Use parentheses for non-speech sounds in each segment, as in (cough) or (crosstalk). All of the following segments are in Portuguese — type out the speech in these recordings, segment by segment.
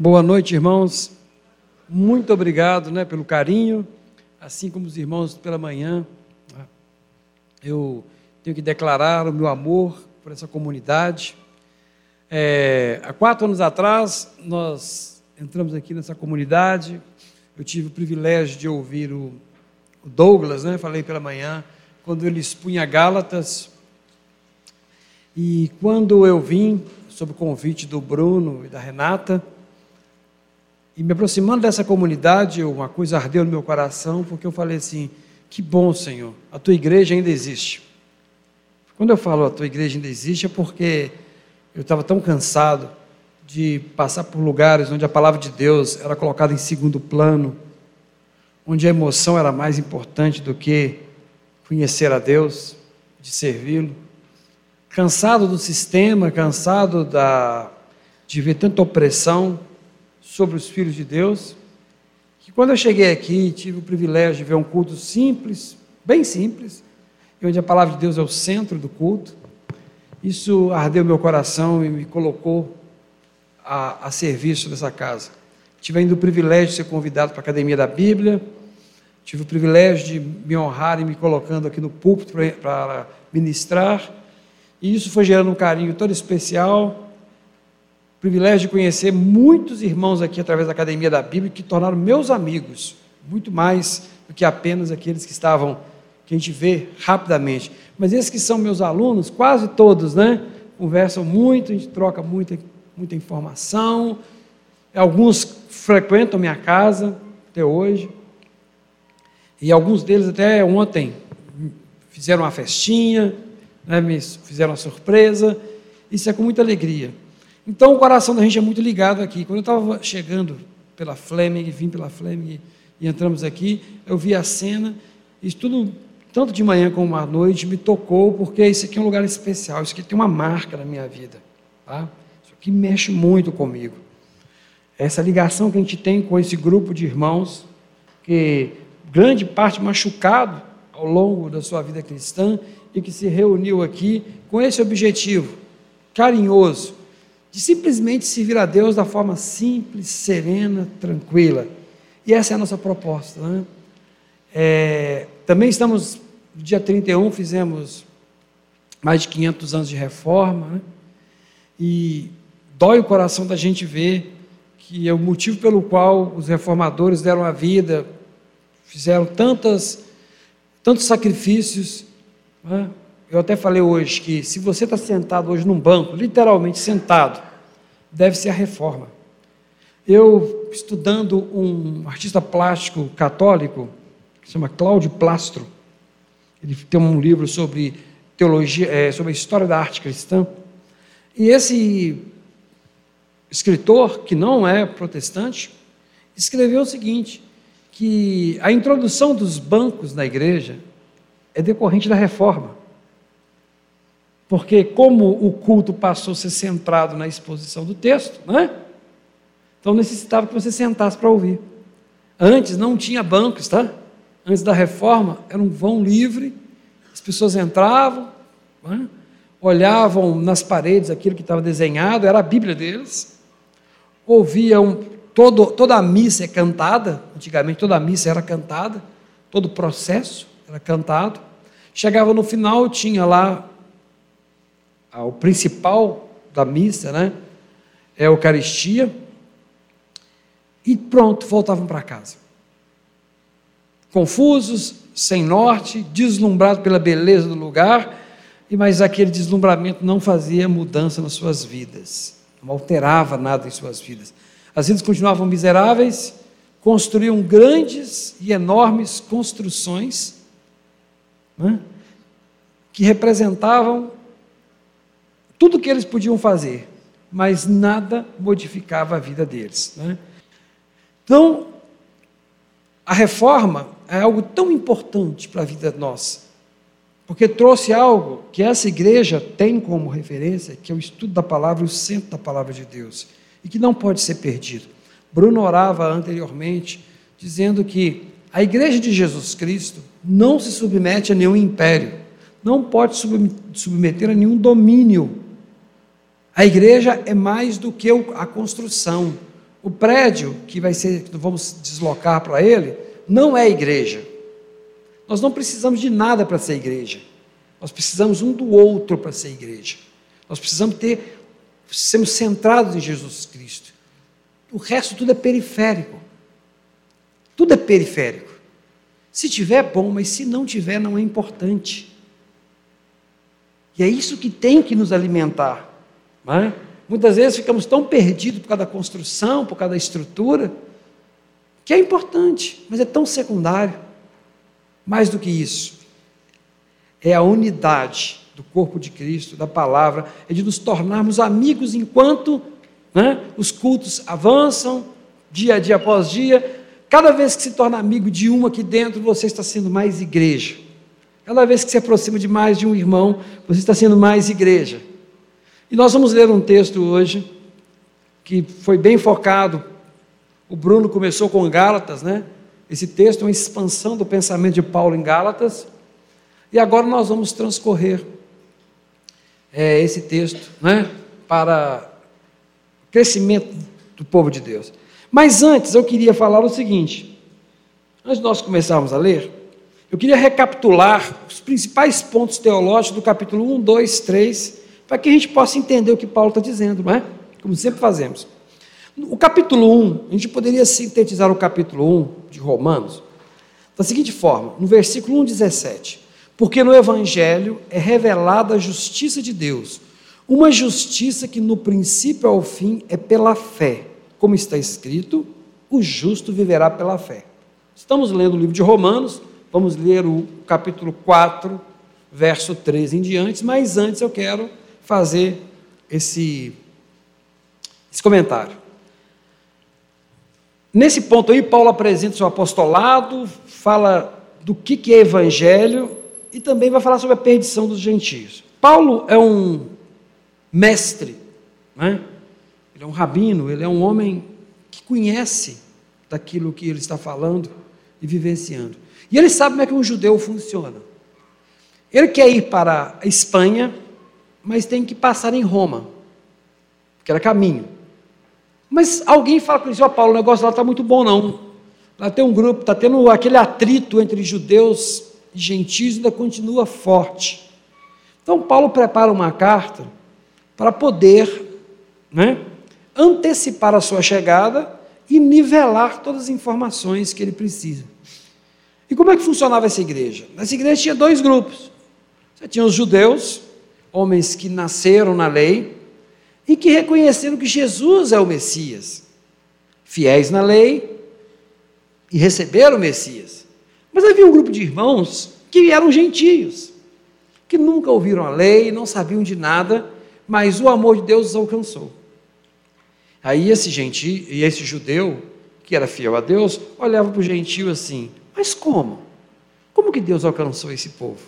Boa noite, irmãos. Muito obrigado né, pelo carinho, assim como os irmãos pela manhã. Eu tenho que declarar o meu amor por essa comunidade. É, há quatro anos atrás, nós entramos aqui nessa comunidade. Eu tive o privilégio de ouvir o, o Douglas, né, falei pela manhã, quando ele expunha Gálatas. E quando eu vim, sob o convite do Bruno e da Renata, e me aproximando dessa comunidade, uma coisa ardeu no meu coração, porque eu falei assim: que bom, Senhor, a tua igreja ainda existe. Quando eu falo a tua igreja ainda existe, é porque eu estava tão cansado de passar por lugares onde a palavra de Deus era colocada em segundo plano, onde a emoção era mais importante do que conhecer a Deus, de servi-lo. Cansado do sistema, cansado da, de ver tanta opressão, sobre os filhos de Deus, que quando eu cheguei aqui, tive o privilégio de ver um culto simples, bem simples, e onde a palavra de Deus é o centro do culto, isso ardeu meu coração e me colocou a, a serviço dessa casa. Tive ainda o privilégio de ser convidado para a Academia da Bíblia, tive o privilégio de me honrar e me colocando aqui no púlpito para ministrar, e isso foi gerando um carinho todo especial privilégio de conhecer muitos irmãos aqui através da Academia da Bíblia que tornaram meus amigos, muito mais do que apenas aqueles que estavam, que a gente vê rapidamente. Mas esses que são meus alunos, quase todos, né? Conversam muito, a gente troca muita, muita informação. Alguns frequentam minha casa até hoje. E alguns deles até ontem fizeram uma festinha, né, me fizeram uma surpresa. Isso é com muita alegria. Então o coração da gente é muito ligado aqui. Quando eu estava chegando pela Fleming, vim pela Fleming e entramos aqui, eu vi a cena, e tudo, tanto de manhã como à noite, me tocou, porque isso aqui é um lugar especial, isso aqui tem uma marca na minha vida. Tá? Isso aqui mexe muito comigo. Essa ligação que a gente tem com esse grupo de irmãos, que grande parte machucado ao longo da sua vida cristã, e que se reuniu aqui com esse objetivo carinhoso de simplesmente servir a Deus da forma simples, serena, tranquila. E essa é a nossa proposta. Né? É, também estamos, no dia 31, fizemos mais de 500 anos de reforma, né? e dói o coração da gente ver que é o motivo pelo qual os reformadores deram a vida, fizeram tantas, tantos sacrifícios. Né? Eu até falei hoje que se você está sentado hoje num banco, literalmente sentado, deve ser a reforma. Eu, estudando um artista plástico católico, que se chama Cláudio Plastro, ele tem um livro sobre teologia, é, sobre a história da arte cristã, e esse escritor, que não é protestante, escreveu o seguinte, que a introdução dos bancos na igreja é decorrente da reforma. Porque, como o culto passou a ser centrado na exposição do texto, né? então necessitava que você sentasse para ouvir. Antes não tinha bancos, tá? Antes da reforma, era um vão livre, as pessoas entravam, né? olhavam nas paredes aquilo que estava desenhado, era a Bíblia deles, ouviam, todo, toda a missa é cantada, antigamente toda a missa era cantada, todo o processo era cantado. Chegava no final, tinha lá o principal da missa, né? É a Eucaristia. E pronto, voltavam para casa. Confusos, sem norte, deslumbrados pela beleza do lugar, mas aquele deslumbramento não fazia mudança nas suas vidas, não alterava nada em suas vidas. As vidas continuavam miseráveis, construíam grandes e enormes construções né, que representavam tudo o que eles podiam fazer, mas nada modificava a vida deles. Né? Então, a reforma é algo tão importante para a vida nossa, porque trouxe algo que essa igreja tem como referência, que é o estudo da palavra, o centro da palavra de Deus, e que não pode ser perdido. Bruno orava anteriormente, dizendo que a igreja de Jesus Cristo não se submete a nenhum império, não pode submeter a nenhum domínio a igreja é mais do que a construção, o prédio que vai ser, que vamos deslocar para ele, não é igreja. Nós não precisamos de nada para ser igreja. Nós precisamos um do outro para ser igreja. Nós precisamos ter, sermos centrados em Jesus Cristo. O resto tudo é periférico. Tudo é periférico. Se tiver, bom, mas se não tiver, não é importante. E é isso que tem que nos alimentar. É? Muitas vezes ficamos tão perdidos por causa da construção, por causa da estrutura, que é importante, mas é tão secundário. Mais do que isso, é a unidade do corpo de Cristo, da palavra, é de nos tornarmos amigos enquanto né, os cultos avançam, dia a dia após dia. Cada vez que se torna amigo de um aqui dentro, você está sendo mais igreja. Cada vez que se aproxima de mais de um irmão, você está sendo mais igreja. E nós vamos ler um texto hoje que foi bem focado. O Bruno começou com Gálatas, né? Esse texto é uma expansão do pensamento de Paulo em Gálatas. E agora nós vamos transcorrer é, esse texto, né? Para o crescimento do povo de Deus. Mas antes eu queria falar o seguinte: antes de nós começarmos a ler, eu queria recapitular os principais pontos teológicos do capítulo 1, 2, 3 para que a gente possa entender o que Paulo está dizendo, não é? Como sempre fazemos. O capítulo 1, a gente poderia sintetizar o capítulo 1 de Romanos da seguinte forma, no versículo 1, 17: Porque no Evangelho é revelada a justiça de Deus, uma justiça que no princípio ao fim é pela fé, como está escrito: o justo viverá pela fé. Estamos lendo o livro de Romanos, vamos ler o capítulo 4, verso 13 em diante, mas antes eu quero fazer esse, esse comentário. Nesse ponto aí, Paulo apresenta seu apostolado, fala do que, que é evangelho e também vai falar sobre a perdição dos gentios. Paulo é um mestre, né? ele é um rabino, ele é um homem que conhece daquilo que ele está falando e vivenciando. E ele sabe como é que um judeu funciona. Ele quer ir para a Espanha, mas tem que passar em Roma, que era caminho. Mas alguém fala com ele, ó oh, Paulo, o negócio lá está muito bom não. Lá tem um grupo, está tendo aquele atrito entre judeus e gentios, ainda continua forte. Então Paulo prepara uma carta para poder né, antecipar a sua chegada e nivelar todas as informações que ele precisa. E como é que funcionava essa igreja? Essa igreja tinha dois grupos. Você tinha os judeus, homens que nasceram na lei e que reconheceram que Jesus é o Messias, fiéis na lei e receberam o Messias. Mas havia um grupo de irmãos que eram gentios, que nunca ouviram a lei, não sabiam de nada, mas o amor de Deus os alcançou. Aí esse gentio e esse judeu, que era fiel a Deus, olhava para o gentio assim: Mas como? Como que Deus alcançou esse povo?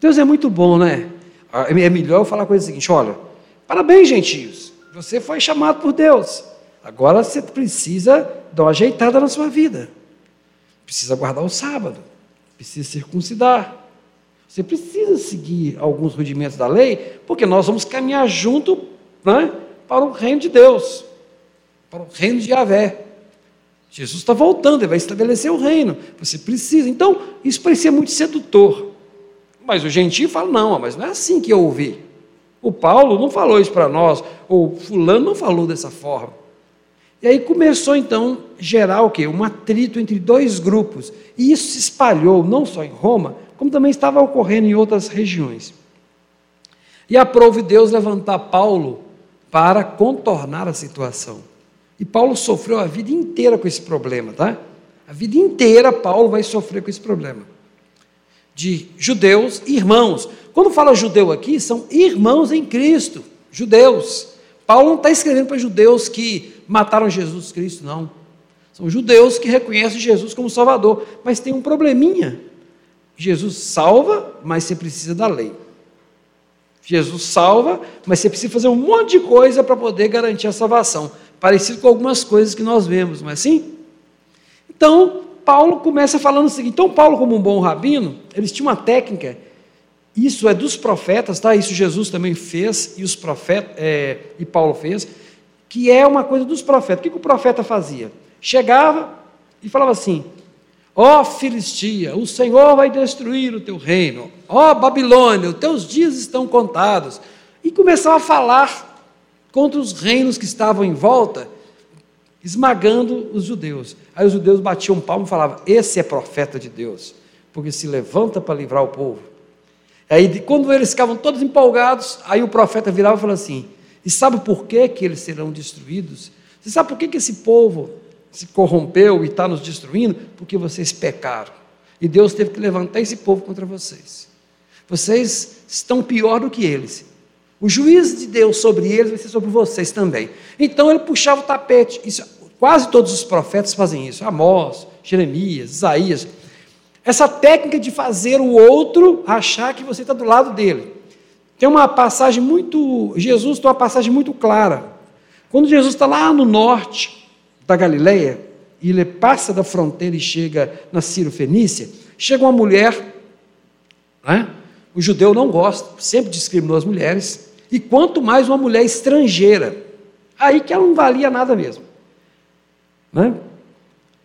Deus é muito bom, né? Ah, é melhor eu falar a coisa seguinte: olha, parabéns, gentios, você foi chamado por Deus. Agora você precisa dar uma ajeitada na sua vida. Precisa guardar o sábado, precisa circuncidar. Você precisa seguir alguns rudimentos da lei, porque nós vamos caminhar junto né, para o reino de Deus, para o reino de Yahvé. Jesus está voltando, ele vai estabelecer o reino. Você precisa. Então, isso parecia muito sedutor. Mas o gentio fala: não, mas não é assim que eu ouvi. O Paulo não falou isso para nós, ou Fulano não falou dessa forma. E aí começou então gerar o quê? Um atrito entre dois grupos. E isso se espalhou não só em Roma, como também estava ocorrendo em outras regiões. E aprove Deus levantar Paulo para contornar a situação. E Paulo sofreu a vida inteira com esse problema, tá? A vida inteira Paulo vai sofrer com esse problema de judeus irmãos. Quando fala judeu aqui, são irmãos em Cristo, judeus. Paulo não está escrevendo para judeus que mataram Jesus Cristo, não. São judeus que reconhecem Jesus como Salvador, mas tem um probleminha. Jesus salva, mas você precisa da lei. Jesus salva, mas você precisa fazer um monte de coisa para poder garantir a salvação. Parecido com algumas coisas que nós vemos, não é assim? Então, Paulo começa falando o seguinte: então, Paulo, como um bom rabino, eles tinham uma técnica, isso é dos profetas, tá? Isso Jesus também fez, e os profetas, é, e Paulo fez, que é uma coisa dos profetas. O que, que o profeta fazia? Chegava e falava assim: Ó oh, Filistia, o Senhor vai destruir o teu reino. Ó oh, Babilônia, os teus dias estão contados. E começava a falar contra os reinos que estavam em volta, esmagando os judeus. Aí os judeus batiam um palmo e falavam: Esse é profeta de Deus, porque se levanta para livrar o povo. Aí, quando eles ficavam todos empolgados, aí o profeta virava e falava assim: E sabe por que, que eles serão destruídos? Você sabe por que, que esse povo se corrompeu e está nos destruindo? Porque vocês pecaram. E Deus teve que levantar esse povo contra vocês. Vocês estão pior do que eles. O juízo de Deus sobre eles vai ser sobre vocês também. Então ele puxava o tapete. Isso, quase todos os profetas fazem isso. Amós, Jeremias, Isaías. Essa técnica de fazer o outro achar que você está do lado dele. Tem uma passagem muito. Jesus tem uma passagem muito clara. Quando Jesus está lá no norte da Galileia, e ele passa da fronteira e chega na Ciro Fenícia, chega uma mulher, né? o judeu não gosta, sempre discriminou as mulheres, e quanto mais uma mulher estrangeira, aí que ela não valia nada mesmo. Né?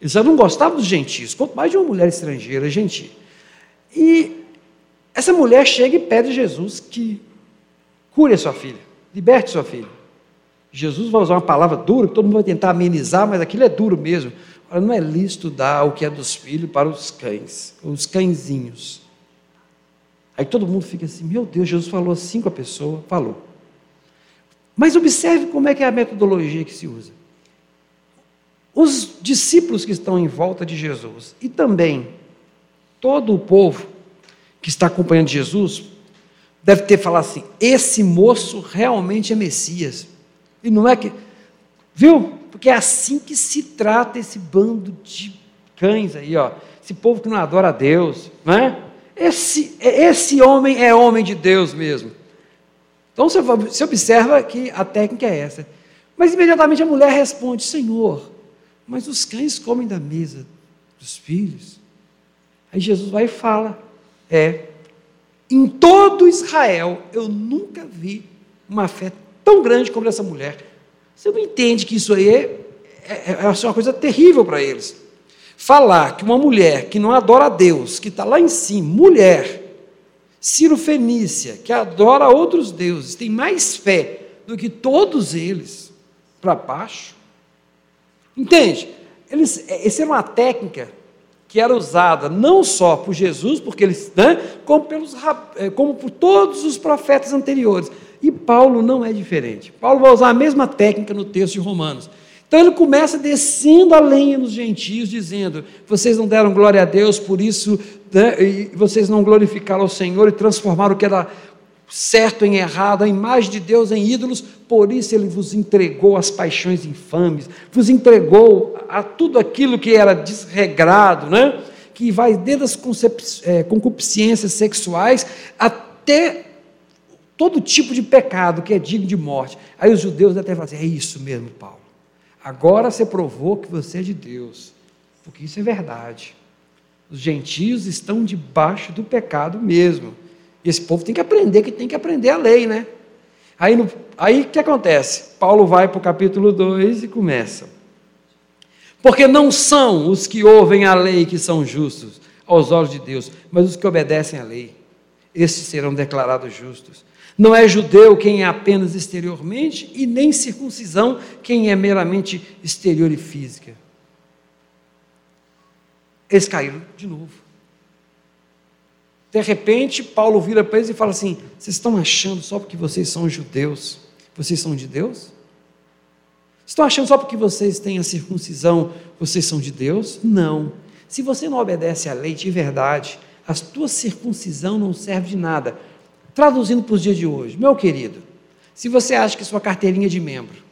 Eles já não gostavam dos gentios, quanto mais de uma mulher estrangeira, gentil. E essa mulher chega e pede a Jesus que cure a sua filha, liberte sua filha. Jesus vai usar uma palavra dura, que todo mundo vai tentar amenizar, mas aquilo é duro mesmo. Olha, não é lícito dar o que é dos filhos para os cães, os cãezinhos. Aí todo mundo fica assim, meu Deus, Jesus falou assim com a pessoa, falou. Mas observe como é que é a metodologia que se usa. Os discípulos que estão em volta de Jesus e também todo o povo que está acompanhando Jesus deve ter falado assim: esse moço realmente é Messias. E não é que. Viu? Porque é assim que se trata esse bando de cães aí, ó. Esse povo que não adora a Deus, não é? Esse, esse homem é homem de Deus mesmo. Então você observa que a técnica é essa. Mas imediatamente a mulher responde: Senhor, mas os cães comem da mesa dos filhos. Aí Jesus vai e fala: É, em todo Israel eu nunca vi uma fé tão grande como essa mulher. Você não entende que isso aí é, é, é uma coisa terrível para eles. Falar que uma mulher que não adora a Deus, que está lá em cima, mulher, Ciro Fenícia, que adora outros deuses, tem mais fé do que todos eles, para baixo, Entende? Eles, essa era uma técnica que era usada não só por Jesus, porque eles, né, como, pelos, eh, como por todos os profetas anteriores. E Paulo não é diferente. Paulo vai usar a mesma técnica no texto de Romanos. Então ele começa descendo a lenha nos gentios, dizendo: vocês não deram glória a Deus, por isso né, vocês não glorificaram o Senhor e transformaram o que era certo em errado, a imagem de Deus em ídolos, por isso ele vos entregou às paixões infames, vos entregou a tudo aquilo que era desregrado, né? que vai desde as é, concupiscências sexuais até todo tipo de pecado que é digno de morte. Aí os judeus até falam assim: é isso mesmo, Paulo. Agora você provou que você é de Deus, porque isso é verdade. Os gentios estão debaixo do pecado mesmo. E esse povo tem que aprender que tem que aprender a lei, né? Aí o aí, que acontece? Paulo vai para o capítulo 2 e começa. Porque não são os que ouvem a lei que são justos aos olhos de Deus, mas os que obedecem à lei. Esses serão declarados justos. Não é judeu quem é apenas exteriormente, e nem circuncisão quem é meramente exterior e física. Eles caíram de novo. De repente, Paulo vira para eles e fala assim: Vocês estão achando só porque vocês são judeus, vocês são de Deus? Estão achando só porque vocês têm a circuncisão, vocês são de Deus? Não. Se você não obedece à lei de verdade, a tua circuncisão não serve de nada. Traduzindo para os dias de hoje, meu querido, se você acha que sua carteirinha de membro,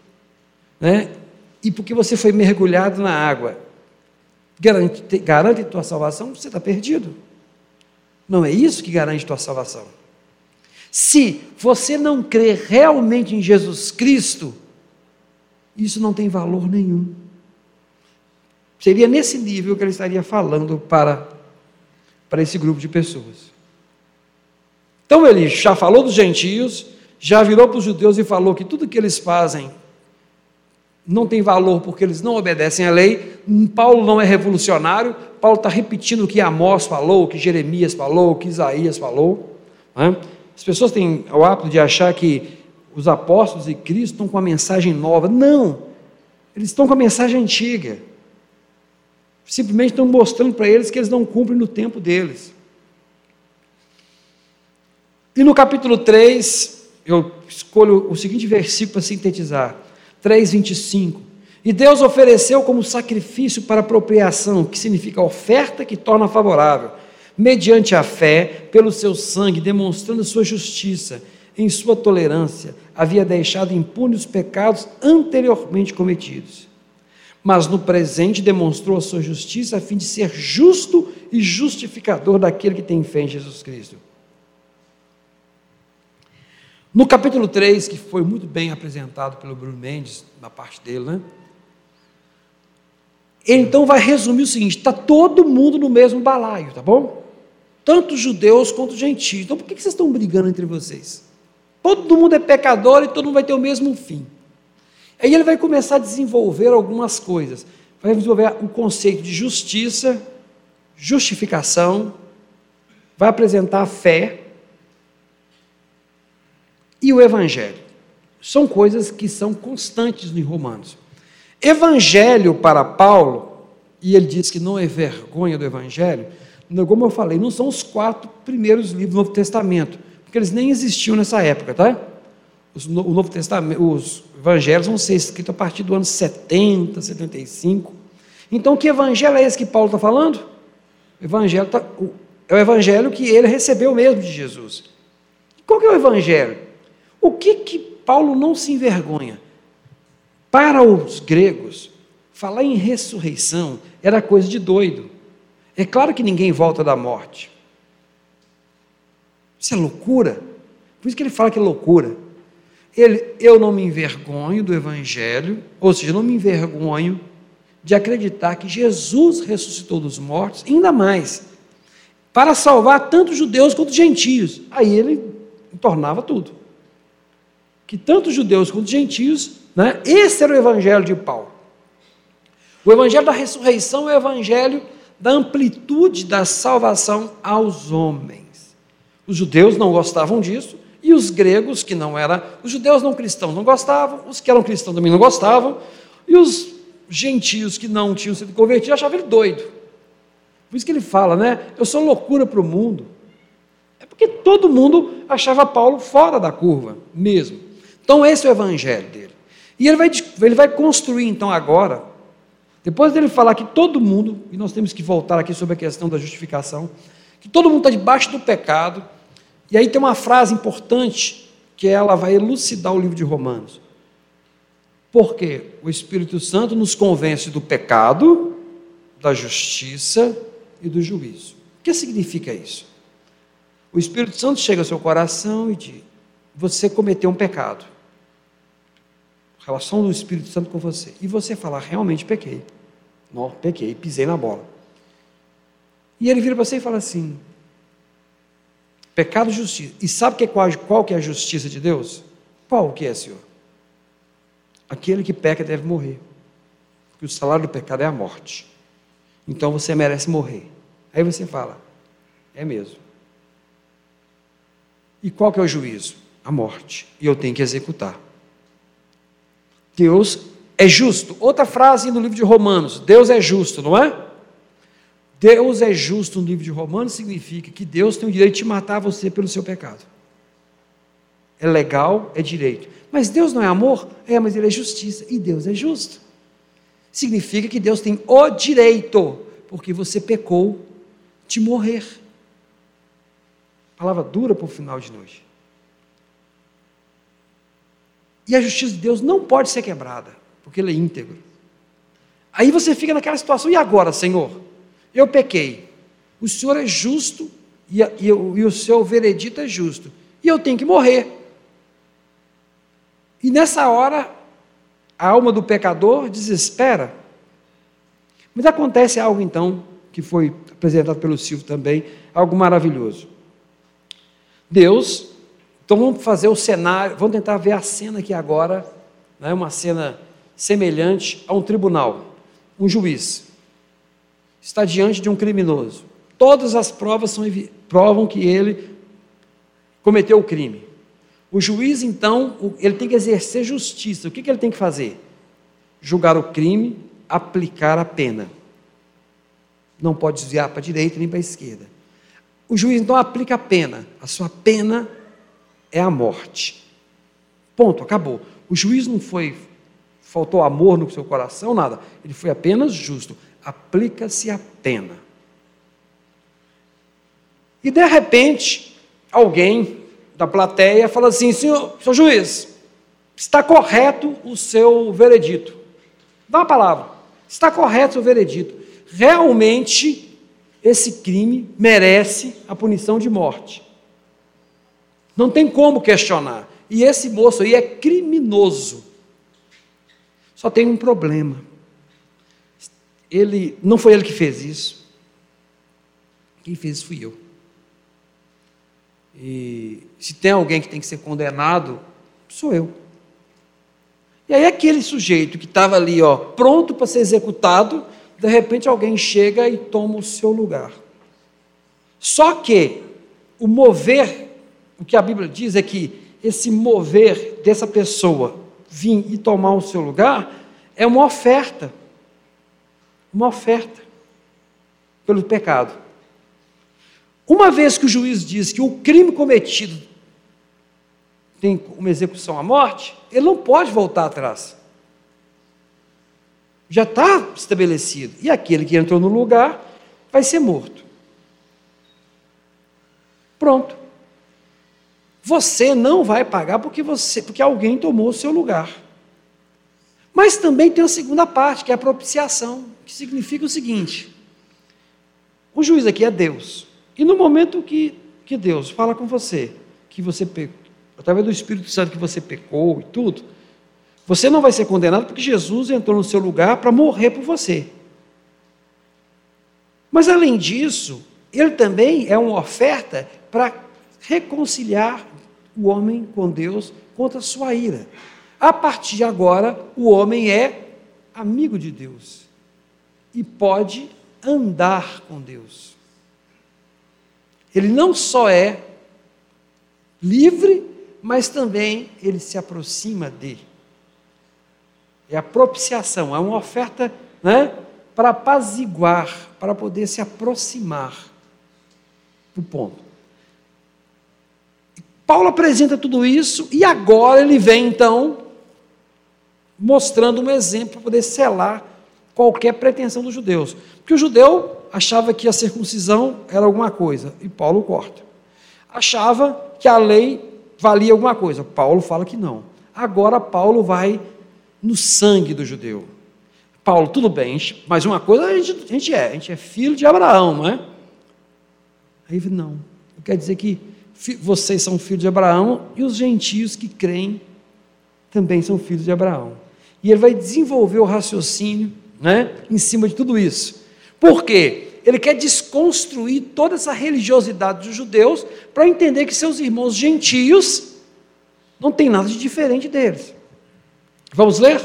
né, e porque você foi mergulhado na água, garante, garante tua salvação, você está perdido. Não é isso que garante tua salvação. Se você não crê realmente em Jesus Cristo, isso não tem valor nenhum. Seria nesse nível que ele estaria falando para, para esse grupo de pessoas. Então ele já falou dos gentios, já virou para os judeus e falou que tudo que eles fazem não têm valor porque eles não obedecem à lei. Paulo não é revolucionário, Paulo está repetindo o que Amós falou, o que Jeremias falou, o que Isaías falou. Né? As pessoas têm o hábito de achar que os apóstolos e Cristo estão com uma mensagem nova. Não, eles estão com a mensagem antiga. Simplesmente estão mostrando para eles que eles não cumprem no tempo deles. E no capítulo 3, eu escolho o seguinte versículo para sintetizar: 3,25. E Deus ofereceu como sacrifício para apropriação, que significa oferta que torna favorável, mediante a fé, pelo seu sangue, demonstrando sua justiça, em sua tolerância, havia deixado impunes os pecados anteriormente cometidos. Mas no presente demonstrou a sua justiça a fim de ser justo e justificador daquele que tem fé em Jesus Cristo. No capítulo 3, que foi muito bem apresentado pelo Bruno Mendes, na parte dele, né? Ele então vai resumir o seguinte: está todo mundo no mesmo balaio, tá bom? Tanto judeus quanto gentios. Então por que vocês estão brigando entre vocês? Todo mundo é pecador e todo mundo vai ter o mesmo fim. Aí ele vai começar a desenvolver algumas coisas. Vai desenvolver o conceito de justiça, justificação, vai apresentar a fé, e o Evangelho. São coisas que são constantes em Romanos. Evangelho para Paulo, e ele diz que não é vergonha do Evangelho, como eu falei, não são os quatro primeiros livros do Novo Testamento, porque eles nem existiam nessa época, tá? Os, o Novo Testamento, os Evangelhos vão ser escritos a partir do ano 70, 75. Então, que Evangelho é esse que Paulo está falando? Evangelho tá, é o Evangelho que ele recebeu mesmo de Jesus. Qual que é o Evangelho? O que que Paulo não se envergonha? Para os gregos, falar em ressurreição era coisa de doido. É claro que ninguém volta da morte. Isso é loucura. Por isso que ele fala que é loucura. Ele, eu não me envergonho do Evangelho, ou seja, não me envergonho de acreditar que Jesus ressuscitou dos mortos, ainda mais, para salvar tanto judeus quanto gentios. Aí ele tornava tudo que tanto judeus quanto gentios, né, esse era o evangelho de Paulo. O evangelho da ressurreição é o evangelho da amplitude da salvação aos homens. Os judeus não gostavam disso, e os gregos, que não eram, os judeus não cristãos não gostavam, os que eram cristãos também não gostavam, e os gentios que não tinham sido convertidos achavam ele doido. Por isso que ele fala, né? Eu sou loucura para o mundo. É porque todo mundo achava Paulo fora da curva, mesmo. Então, esse é o evangelho dele. E ele vai, ele vai construir, então, agora, depois dele falar que todo mundo, e nós temos que voltar aqui sobre a questão da justificação, que todo mundo está debaixo do pecado, e aí tem uma frase importante que ela vai elucidar o livro de Romanos. Porque o Espírito Santo nos convence do pecado, da justiça e do juízo. O que significa isso? O Espírito Santo chega ao seu coração e diz: Você cometeu um pecado relação do Espírito Santo com você, e você falar, realmente pequei, não, pequei, pisei na bola. E ele vira para você e fala assim: pecado e justiça. E sabe que é qual, qual que é a justiça de Deus? Qual que é, Senhor? Aquele que peca deve morrer. Porque o salário do pecado é a morte. Então você merece morrer. Aí você fala: é mesmo. E qual que é o juízo? A morte. E eu tenho que executar. Deus é justo. Outra frase no livro de Romanos: Deus é justo, não é? Deus é justo no livro de Romanos significa que Deus tem o direito de matar você pelo seu pecado. É legal, é direito. Mas Deus não é amor? É, mas Ele é justiça. E Deus é justo. Significa que Deus tem o direito, porque você pecou, de morrer. Palavra dura para o final de noite. E a justiça de Deus não pode ser quebrada, porque ele é íntegro. Aí você fica naquela situação, e agora, Senhor? Eu pequei. O Senhor é justo e, e, e o seu veredito é justo. E eu tenho que morrer. E nessa hora, a alma do pecador desespera. Mas acontece algo então, que foi apresentado pelo Silvio também, algo maravilhoso. Deus então vamos fazer o cenário, vamos tentar ver a cena aqui agora, né, uma cena semelhante a um tribunal, um juiz. Está diante de um criminoso. Todas as provas são, provam que ele cometeu o crime. O juiz, então, ele tem que exercer justiça. O que, que ele tem que fazer? Julgar o crime, aplicar a pena. Não pode desviar para a direita nem para a esquerda. O juiz então aplica a pena. A sua pena é a morte. Ponto, acabou. O juiz não foi, faltou amor no seu coração, nada. Ele foi apenas justo. Aplica-se a pena. E de repente, alguém da plateia fala assim: senhor, senhor juiz, está correto o seu veredito. Dá uma palavra. Está correto o seu veredito. Realmente, esse crime merece a punição de morte. Não tem como questionar. E esse moço aí é criminoso. Só tem um problema. Ele não foi ele que fez isso. Quem fez fui eu. E se tem alguém que tem que ser condenado, sou eu. E aí aquele sujeito que estava ali, ó, pronto para ser executado, de repente alguém chega e toma o seu lugar. Só que o mover, o que a Bíblia diz é que esse mover dessa pessoa vir e tomar o seu lugar é uma oferta. Uma oferta pelo pecado. Uma vez que o juiz diz que o crime cometido tem uma execução à morte, ele não pode voltar atrás. Já está estabelecido. E aquele que entrou no lugar vai ser morto. Pronto. Você não vai pagar porque você, porque alguém tomou o seu lugar. Mas também tem a segunda parte, que é a propiciação, que significa o seguinte: o juiz aqui é Deus. E no momento que, que Deus fala com você, que você pecou, através do Espírito Santo que você pecou e tudo, você não vai ser condenado porque Jesus entrou no seu lugar para morrer por você. Mas além disso, ele também é uma oferta para reconciliar o homem com Deus contra a sua ira. A partir de agora, o homem é amigo de Deus e pode andar com Deus. Ele não só é livre, mas também ele se aproxima de. É a propiciação, é uma oferta né, para apaziguar, para poder se aproximar do ponto. Paulo apresenta tudo isso e agora ele vem então mostrando um exemplo para poder selar qualquer pretensão dos judeus. Porque o judeu achava que a circuncisão era alguma coisa e Paulo corta. Achava que a lei valia alguma coisa. Paulo fala que não. Agora Paulo vai no sangue do judeu. Paulo, tudo bem, mas uma coisa a gente, a gente é, a gente é filho de Abraão, não é? Aí não. Quer dizer que vocês são filhos de Abraão e os gentios que creem também são filhos de Abraão. E ele vai desenvolver o raciocínio né, em cima de tudo isso. Por quê? Ele quer desconstruir toda essa religiosidade dos judeus para entender que seus irmãos gentios não tem nada de diferente deles. Vamos ler?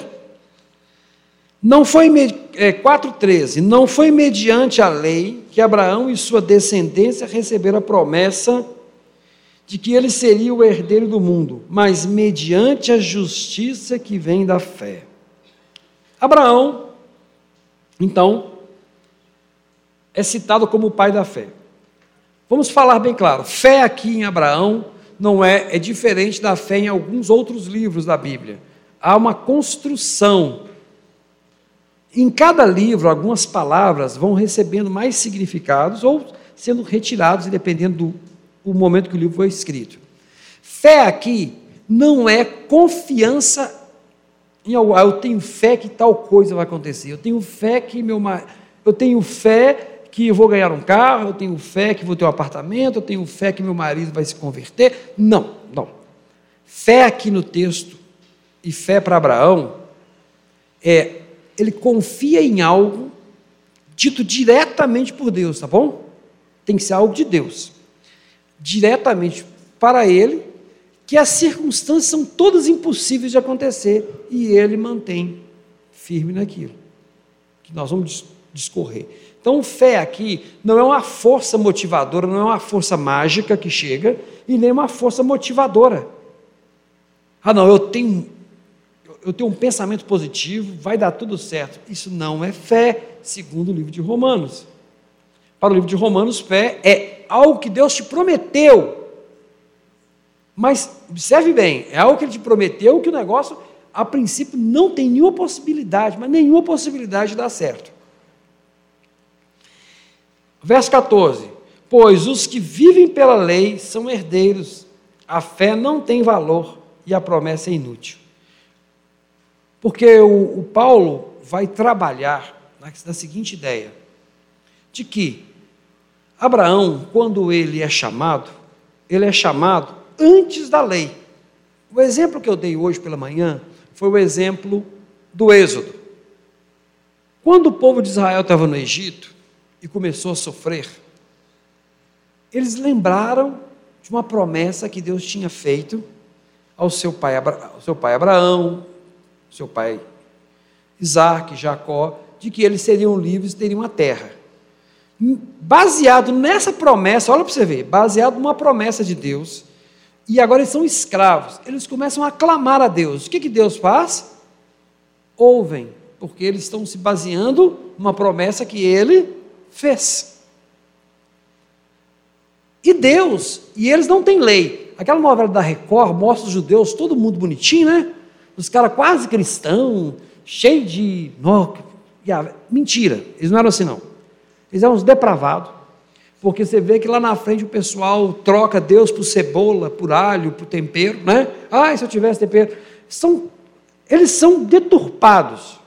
Não foi é, 4,13. Não foi mediante a lei que Abraão e sua descendência receberam a promessa de que ele seria o herdeiro do mundo, mas mediante a justiça que vem da fé. Abraão, então, é citado como o pai da fé. Vamos falar bem claro: fé aqui em Abraão não é, é diferente da fé em alguns outros livros da Bíblia. Há uma construção. Em cada livro, algumas palavras vão recebendo mais significados ou sendo retirados, dependendo do o momento que o livro foi escrito. Fé aqui não é confiança em algo. Ah, eu tenho fé que tal coisa vai acontecer. Eu tenho fé que meu eu tenho fé que eu vou ganhar um carro, eu tenho fé que vou ter um apartamento, eu tenho fé que meu marido vai se converter. Não, não. Fé aqui no texto e fé para Abraão é ele confia em algo dito diretamente por Deus, tá bom? Tem que ser algo de Deus diretamente para ele que as circunstâncias são todas impossíveis de acontecer e ele mantém firme naquilo que nós vamos discorrer. Então, fé aqui não é uma força motivadora, não é uma força mágica que chega e nem uma força motivadora. Ah, não, eu tenho eu tenho um pensamento positivo, vai dar tudo certo. Isso não é fé, segundo o livro de Romanos. Para o livro de Romanos, fé é algo que Deus te prometeu. Mas observe bem, é algo que ele te prometeu que o negócio, a princípio, não tem nenhuma possibilidade, mas nenhuma possibilidade de dar certo. Verso 14: Pois os que vivem pela lei são herdeiros, a fé não tem valor e a promessa é inútil. Porque o, o Paulo vai trabalhar na, na seguinte ideia: de que Abraão, quando ele é chamado, ele é chamado antes da lei. O exemplo que eu dei hoje pela manhã foi o exemplo do Êxodo. Quando o povo de Israel estava no Egito e começou a sofrer, eles lembraram de uma promessa que Deus tinha feito ao seu pai, ao seu pai Abraão, seu pai Isaac, Jacó, de que eles seriam livres e teriam a terra. Baseado nessa promessa, olha para você ver, baseado numa promessa de Deus, e agora eles são escravos, eles começam a clamar a Deus. O que, que Deus faz? Ouvem, porque eles estão se baseando numa promessa que ele fez. E Deus, e eles não têm lei. Aquela novela da Record mostra os judeus, todo mundo bonitinho, né? Os caras quase cristãos, cheio de. No, mentira, eles não eram assim, não. Eles eram uns depravados, porque você vê que lá na frente o pessoal troca Deus por cebola, por alho, por tempero, né? Ah, se eu tivesse tempero. São, eles são deturpados.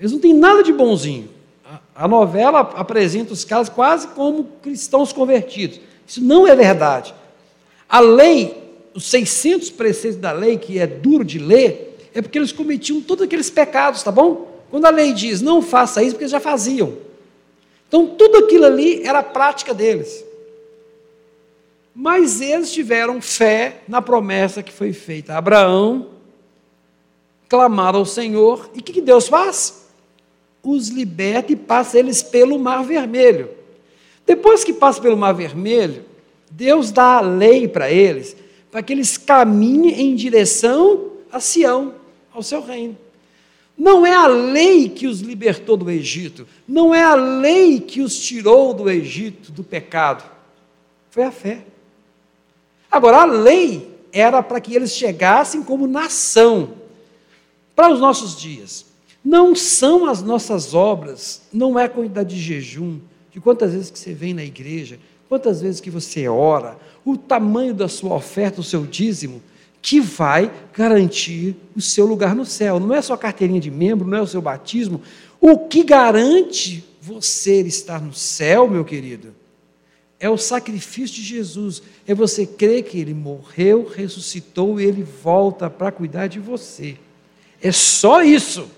Eles não têm nada de bonzinho. A, novela apresenta os caras quase como cristãos convertidos. Isso não é verdade. A lei os 600 preceitos da lei, que é duro de ler, é porque eles cometiam todos aqueles pecados, tá bom? Quando a lei diz não faça isso, porque eles já faziam. Então, tudo aquilo ali era a prática deles. Mas eles tiveram fé na promessa que foi feita a Abraão, clamaram ao Senhor, e o que, que Deus faz? Os liberta e passa eles pelo Mar Vermelho. Depois que passa pelo Mar Vermelho, Deus dá a lei para eles, para que eles caminhem em direção a Sião, ao seu reino. Não é a lei que os libertou do Egito, não é a lei que os tirou do Egito, do pecado. Foi a fé. Agora, a lei era para que eles chegassem como nação. Para os nossos dias, não são as nossas obras, não é a quantidade de jejum, de quantas vezes que você vem na igreja, quantas vezes que você ora, o tamanho da sua oferta, o seu dízimo, que vai garantir o seu lugar no céu. Não é só a carteirinha de membro, não é o seu batismo. O que garante você estar no céu, meu querido, é o sacrifício de Jesus. É você crer que ele morreu, ressuscitou e ele volta para cuidar de você. É só isso.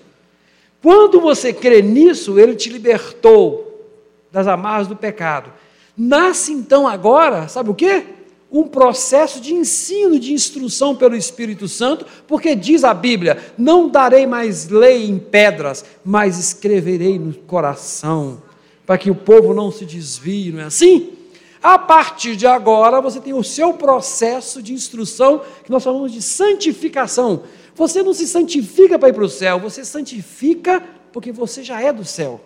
Quando você crê nisso, ele te libertou das amarras do pecado. Nasce então agora, sabe o quê? Um processo de ensino, de instrução pelo Espírito Santo, porque diz a Bíblia: não darei mais lei em pedras, mas escreverei no coração, para que o povo não se desvie, não é assim? A partir de agora, você tem o seu processo de instrução, que nós chamamos de santificação. Você não se santifica para ir para o céu, você santifica porque você já é do céu.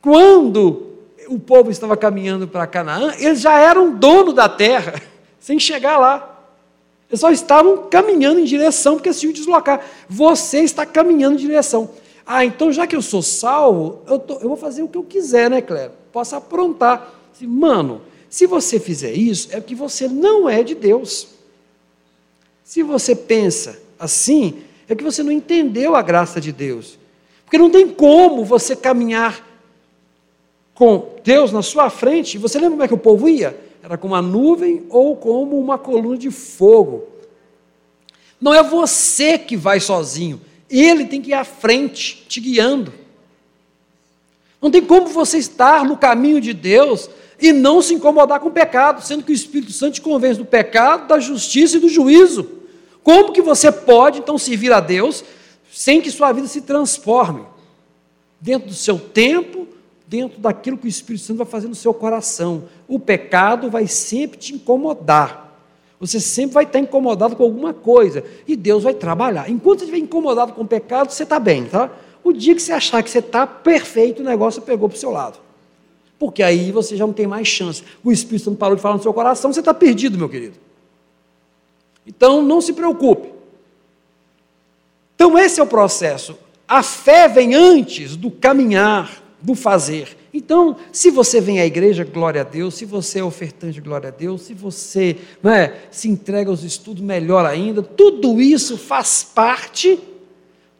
Quando o povo estava caminhando para Canaã, eles já eram dono da terra, (laughs) sem chegar lá. Eles só estavam caminhando em direção, porque se deslocar. Você está caminhando em direção. Ah, então já que eu sou salvo, eu, tô, eu vou fazer o que eu quiser, né, Cléber? Posso aprontar. Mano, se você fizer isso, é porque você não é de Deus. Se você pensa assim, é que você não entendeu a graça de Deus. Porque não tem como você caminhar com Deus na sua frente, você lembra como é que o povo ia? Era com uma nuvem ou como uma coluna de fogo. Não é você que vai sozinho, ele tem que ir à frente, te guiando. Não tem como você estar no caminho de Deus e não se incomodar com o pecado, sendo que o Espírito Santo te convence do pecado, da justiça e do juízo. Como que você pode então servir a Deus sem que sua vida se transforme dentro do seu tempo, dentro daquilo que o Espírito Santo vai fazer no seu coração. O pecado vai sempre te incomodar. Você sempre vai estar incomodado com alguma coisa e Deus vai trabalhar. Enquanto você estiver incomodado com o pecado, você está bem, tá? O dia que você achar que você está perfeito, o negócio pegou para o seu lado. Porque aí você já não tem mais chance. O Espírito Santo parou de falar no seu coração, você está perdido, meu querido. Então, não se preocupe. Então, esse é o processo. A fé vem antes do caminhar, do fazer. Então, se você vem à igreja, glória a Deus. Se você é ofertante, glória a Deus. Se você é, se entrega aos estudos, melhor ainda. Tudo isso faz parte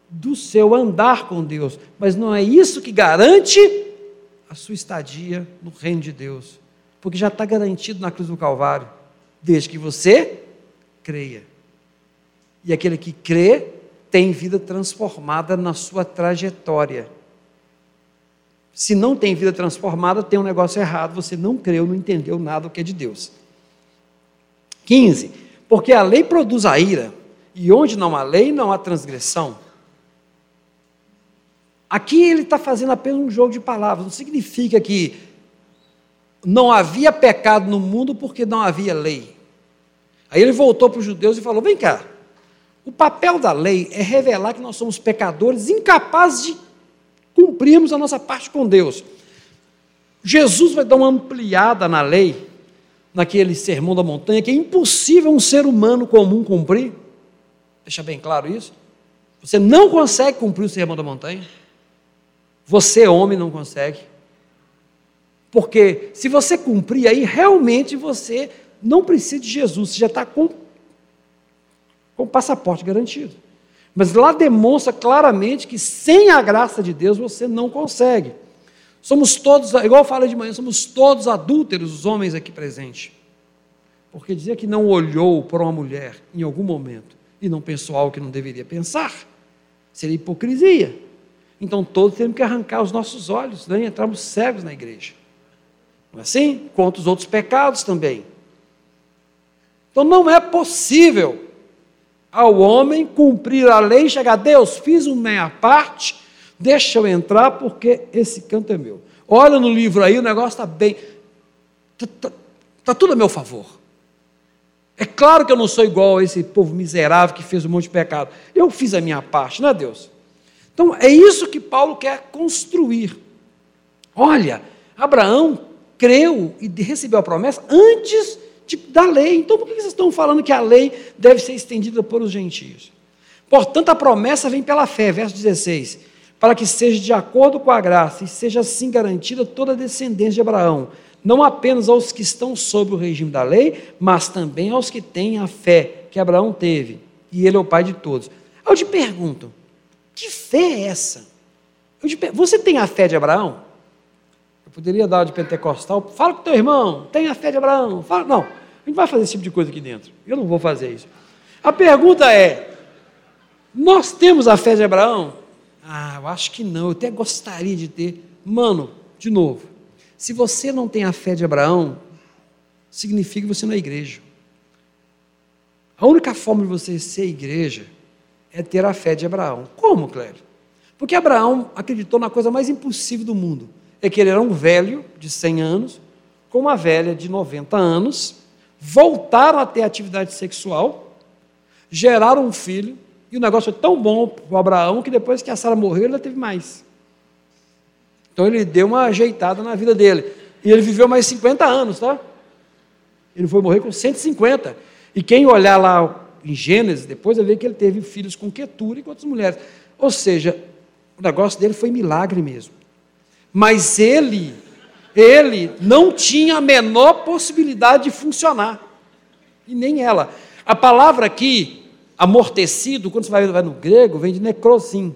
do seu andar com Deus. Mas não é isso que garante a sua estadia no reino de Deus. Porque já está garantido na cruz do Calvário. Desde que você creia. E aquele que crê tem vida transformada na sua trajetória. Se não tem vida transformada, tem um negócio errado, você não creu, não entendeu nada do que é de Deus. 15. Porque a lei produz a ira, e onde não há lei, não há transgressão. Aqui ele está fazendo apenas um jogo de palavras, não significa que não havia pecado no mundo porque não havia lei. Aí ele voltou para os judeus e falou: vem cá, o papel da lei é revelar que nós somos pecadores incapazes de cumprirmos a nossa parte com Deus. Jesus vai dar uma ampliada na lei, naquele sermão da montanha, que é impossível um ser humano comum cumprir. Deixa bem claro isso. Você não consegue cumprir o sermão da montanha. Você, homem, não consegue. Porque se você cumprir, aí realmente você não precisa de Jesus, você já está com, com o passaporte garantido. Mas lá demonstra claramente que sem a graça de Deus você não consegue. Somos todos, igual eu falei de manhã, somos todos adúlteros, os homens aqui presentes. Porque dizer que não olhou para uma mulher em algum momento e não pensou algo que não deveria pensar, seria hipocrisia. Então todos temos que arrancar os nossos olhos, né? entramos cegos na igreja. Não é assim? Quanto os outros pecados também. Então não é possível ao homem cumprir a lei chegar, Deus, fiz uma minha parte, deixa eu entrar porque esse canto é meu. Olha no livro aí, o negócio está bem, está tá, tá tudo a meu favor. É claro que eu não sou igual a esse povo miserável que fez um monte de pecado. Eu fiz a minha parte, não é Deus? Então é isso que Paulo quer construir. Olha, Abraão creu e recebeu a promessa antes tipo, da lei. Então, por que vocês estão falando que a lei deve ser estendida por os gentios? Portanto, a promessa vem pela fé, verso 16, para que seja de acordo com a graça e seja assim garantida toda a descendência de Abraão, não apenas aos que estão sob o regime da lei, mas também aos que têm a fé que Abraão teve, e ele é o pai de todos. Eu te pergunto, que fé é essa? Te, você tem a fé de Abraão? Eu poderia dar de pentecostal, fala com teu irmão, tem a fé de Abraão. Fala, não, a gente vai fazer esse tipo de coisa aqui dentro. Eu não vou fazer isso. A pergunta é: nós temos a fé de Abraão? Ah, eu acho que não. Eu até gostaria de ter. Mano, de novo, se você não tem a fé de Abraão, significa que você não é igreja. A única forma de você ser igreja é ter a fé de Abraão. Como, Cléber? Porque Abraão acreditou na coisa mais impossível do mundo. É que ele era um velho de 100 anos, com uma velha de 90 anos, voltaram a ter atividade sexual, geraram um filho, e o negócio foi tão bom para Abraão que depois que a Sara morreu, ele teve mais. Então ele deu uma ajeitada na vida dele. E ele viveu mais 50 anos, tá? Ele foi morrer com 150. E quem olhar lá em Gênesis, depois vai ver que ele teve filhos com Quetura e com outras mulheres. Ou seja, o negócio dele foi milagre mesmo. Mas ele ele não tinha a menor possibilidade de funcionar. E nem ela. A palavra aqui, amortecido, quando você vai, vai no grego, vem de necrosim.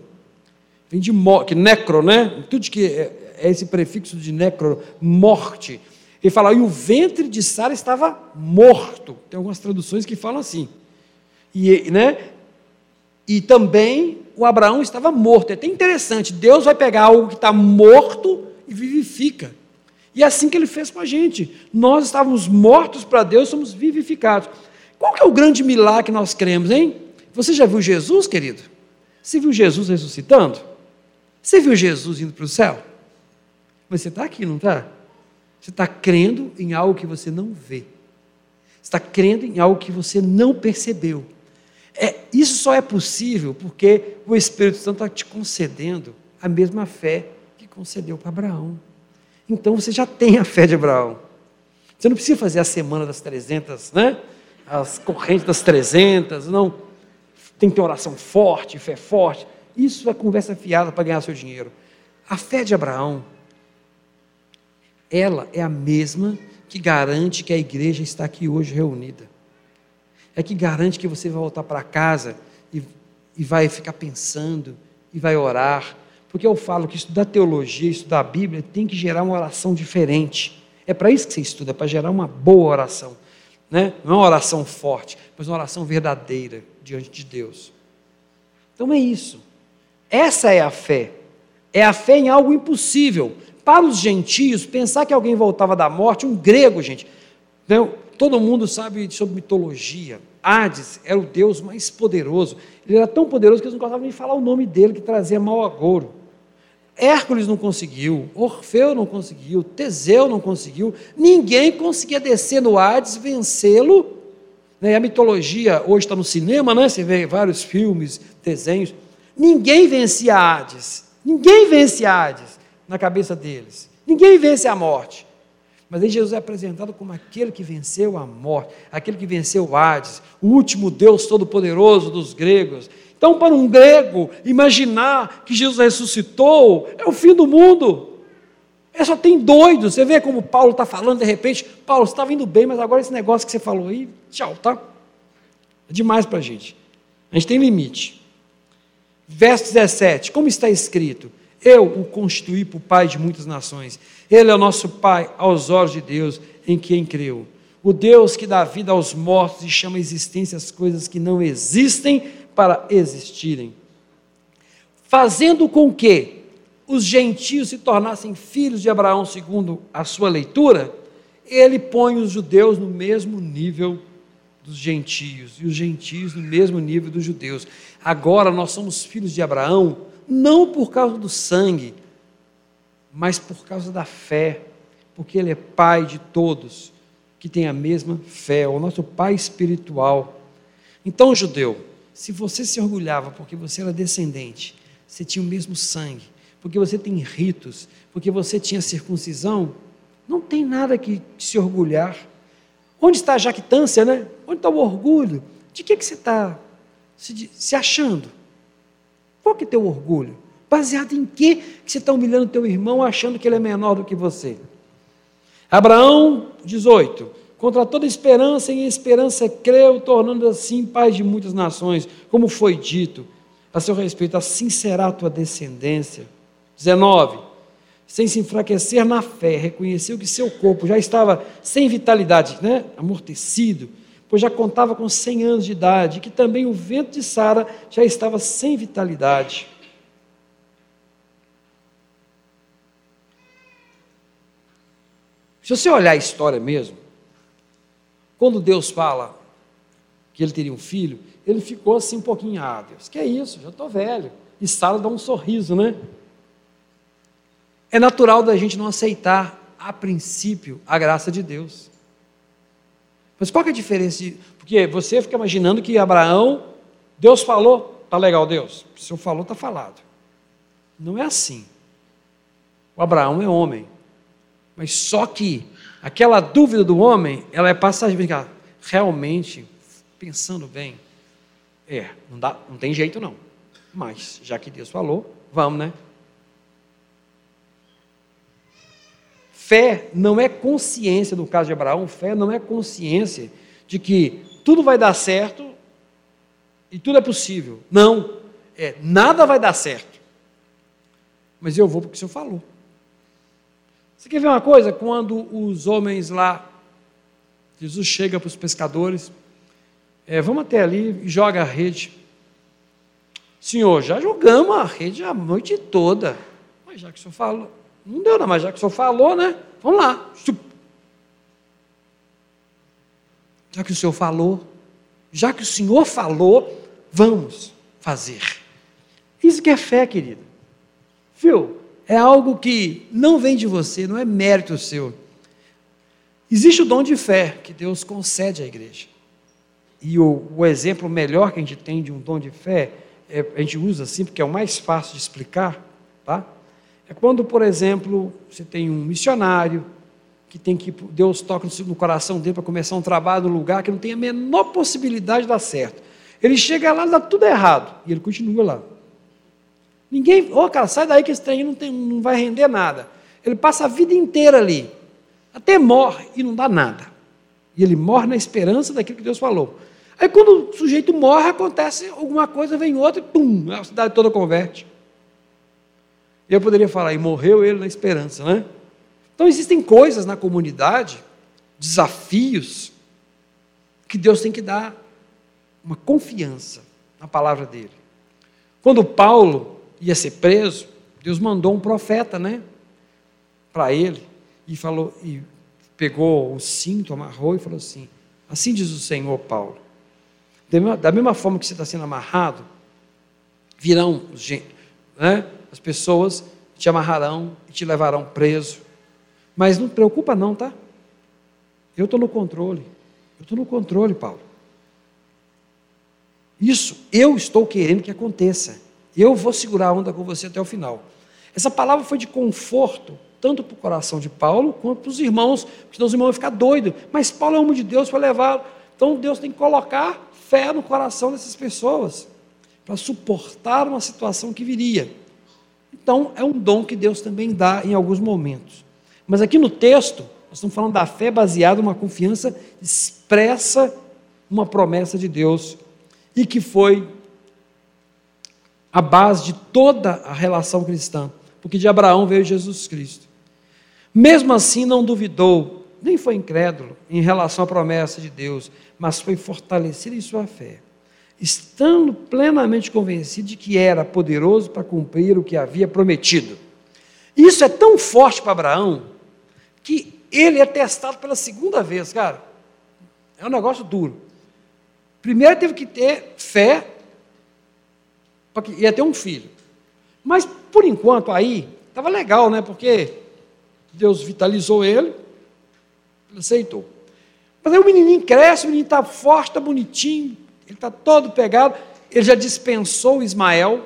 Vem de morte, necro, né? Tudo que é, é esse prefixo de necro, morte. Ele fala, e o ventre de Sara estava morto. Tem algumas traduções que falam assim. E, né? e também o Abraão estava morto. É até interessante. Deus vai pegar algo que está morto e vivifica. E é assim que ele fez com a gente. Nós estávamos mortos para Deus, somos vivificados. Qual que é o grande milagre que nós cremos, hein? Você já viu Jesus, querido? Você viu Jesus ressuscitando? Você viu Jesus indo para o céu? Mas você está aqui, não está? Você está crendo em algo que você não vê. Você está crendo em algo que você não percebeu. É, isso só é possível porque o Espírito Santo está te concedendo a mesma fé que concedeu para Abraão. Então você já tem a fé de Abraão. Você não precisa fazer a semana das 300, né? As correntes das 300, não. Tem que ter oração forte, fé forte. Isso é conversa fiada para ganhar seu dinheiro. A fé de Abraão, ela é a mesma que garante que a igreja está aqui hoje reunida. É que garante que você vai voltar para casa e, e vai ficar pensando e vai orar. Porque eu falo que estudar teologia, estudar a Bíblia, tem que gerar uma oração diferente. É para isso que você estuda, para gerar uma boa oração. Né? Não é uma oração forte, mas uma oração verdadeira diante de Deus. Então é isso. Essa é a fé. É a fé em algo impossível. Para os gentios, pensar que alguém voltava da morte, um grego, gente. Todo mundo sabe sobre mitologia. Hades era o deus mais poderoso. Ele era tão poderoso que eles não gostavam de falar o nome dele, que trazia mau agouro. Hércules não conseguiu, Orfeu não conseguiu, Teseu não conseguiu, ninguém conseguia descer no Hades, vencê-lo. Né? A mitologia hoje está no cinema, né? você vê vários filmes, desenhos. Ninguém vencia Hades, ninguém vence Hades na cabeça deles, ninguém vence a morte. Mas aí Jesus é apresentado como aquele que venceu a morte, aquele que venceu o Hades, o último Deus todo-poderoso dos gregos, então, para um grego, imaginar que Jesus ressuscitou é o fim do mundo. É só tem doido. Você vê como Paulo está falando de repente. Paulo, você estava indo bem, mas agora esse negócio que você falou aí, tchau, tá? É demais para a gente. A gente tem limite. Verso 17: Como está escrito? Eu o constituí por pai de muitas nações. Ele é o nosso pai aos olhos de Deus, em quem creu. O Deus que dá vida aos mortos e chama a existência as coisas que não existem para existirem, fazendo com que os gentios se tornassem filhos de Abraão, segundo a sua leitura, ele põe os judeus no mesmo nível dos gentios e os gentios no mesmo nível dos judeus. Agora nós somos filhos de Abraão, não por causa do sangue, mas por causa da fé, porque ele é pai de todos que têm a mesma fé, o nosso pai espiritual. Então, judeu, se você se orgulhava porque você era descendente, você tinha o mesmo sangue, porque você tem ritos, porque você tinha circuncisão, não tem nada que se orgulhar. Onde está a jactância, né? Onde está o orgulho? De que, que você está se, se achando? Qual que é teu orgulho? Baseado em que, que você está humilhando teu irmão achando que ele é menor do que você? Abraão 18 Contra toda esperança, em esperança creu, tornando assim pai de muitas nações, como foi dito a seu respeito, assim será a tua descendência. 19. Sem se enfraquecer na fé, reconheceu que seu corpo já estava sem vitalidade, né? amortecido, pois já contava com 100 anos de idade, e que também o vento de Sara já estava sem vitalidade. Se você olhar a história mesmo, quando Deus fala que ele teria um filho, ele ficou assim um pouquinho, ah, Deus, que é isso, já estou velho. E Sara dá um sorriso, né? É natural da gente não aceitar, a princípio, a graça de Deus. Mas qual é a diferença? Porque você fica imaginando que Abraão, Deus falou, tá legal, Deus. Se eu falou, tá falado. Não é assim. O Abraão é homem. Mas só que aquela dúvida do homem, ela é passageira. Realmente, pensando bem, é, não, dá, não tem jeito não. Mas, já que Deus falou, vamos, né? Fé não é consciência, no caso de Abraão, fé não é consciência de que tudo vai dar certo e tudo é possível. Não, é nada vai dar certo. Mas eu vou porque o Senhor falou. Você quer ver uma coisa? Quando os homens lá, Jesus chega para os pescadores, é, vamos até ali e joga a rede. Senhor, já jogamos a rede a noite toda. Mas já que o senhor falou, não deu não, mas já que o senhor falou, né? Vamos lá. Já que o senhor falou, já que o senhor falou, vamos fazer. Isso que é fé, querido. Viu? É algo que não vem de você, não é mérito seu. Existe o dom de fé que Deus concede à igreja. E o, o exemplo melhor que a gente tem de um dom de fé, é, a gente usa assim porque é o mais fácil de explicar, tá? É quando, por exemplo, você tem um missionário que tem que Deus toca no coração dele para começar um trabalho num lugar que não tem a menor possibilidade de dar certo. Ele chega lá e dá tudo errado e ele continua lá. Ninguém, ô oh, cara, sai daí que esse trem não, tem, não vai render nada. Ele passa a vida inteira ali, até morre e não dá nada. E ele morre na esperança daquilo que Deus falou. Aí quando o sujeito morre, acontece alguma coisa, vem outra e pum, a cidade toda converte. Eu poderia falar, e morreu ele na esperança, né? Então existem coisas na comunidade, desafios, que Deus tem que dar uma confiança na palavra dele. Quando Paulo ia ser preso, Deus mandou um profeta, né? Para ele, e falou, e pegou o cinto, amarrou e falou assim: Assim diz o Senhor, Paulo. Da mesma forma que você está sendo amarrado, virão né, as pessoas te amarrarão e te levarão preso. Mas não preocupa não, tá? Eu estou no controle. Eu estou no controle, Paulo. Isso eu estou querendo que aconteça. Eu vou segurar a onda com você até o final. Essa palavra foi de conforto, tanto para o coração de Paulo, quanto para os irmãos, porque os irmãos vão ficar doidos. Mas Paulo é homem de Deus para levar. Então Deus tem que colocar fé no coração dessas pessoas, para suportar uma situação que viria. Então, é um dom que Deus também dá em alguns momentos. Mas aqui no texto, nós estamos falando da fé baseada numa confiança expressa uma promessa de Deus e que foi a base de toda a relação cristã, porque de Abraão veio Jesus Cristo. Mesmo assim, não duvidou, nem foi incrédulo em relação à promessa de Deus, mas foi fortalecido em sua fé, estando plenamente convencido de que era poderoso para cumprir o que havia prometido. Isso é tão forte para Abraão que ele é testado pela segunda vez, cara. É um negócio duro. Primeiro teve que ter fé, porque ia ter um filho. Mas, por enquanto, aí, estava legal, né? Porque Deus vitalizou ele, ele aceitou. Mas aí o menininho cresce, o menino está forte, está bonitinho, ele está todo pegado. Ele já dispensou Ismael